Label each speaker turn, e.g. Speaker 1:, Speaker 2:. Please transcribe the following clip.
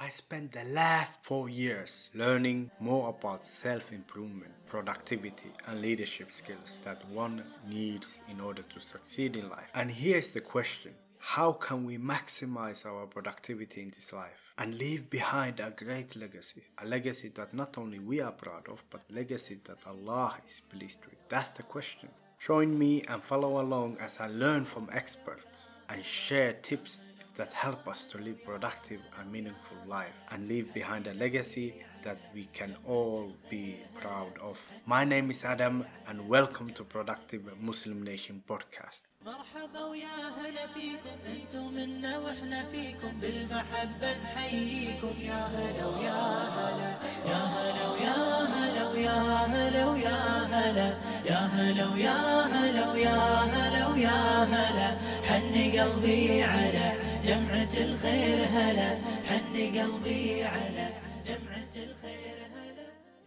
Speaker 1: I spent the last four years learning more about self improvement, productivity, and leadership skills that one needs in order to succeed in life. And here's the question. How can we maximize our productivity in this life and leave behind a great legacy? A legacy that not only we are proud of but legacy that allah is pleased with? That's the question. Join me and follow along as I learn from experts and share tips that help us to live productive and meaningful life and leave behind a legacy that we can all be proud of. My name is Adam and welcome to Productive Muslim Nation podcast.
Speaker 2: مرحبا ويا هلا فيكم انتم منا واحنا فيكم بالمحبة نحييكم يا هلا ويا هلا يا هلا ويا هلا ويا هلا ويا هلا يا هلا ويا هلا ويا هلا ويا هلا. حن قلبي على جمعة الخير هلا حن قلبي على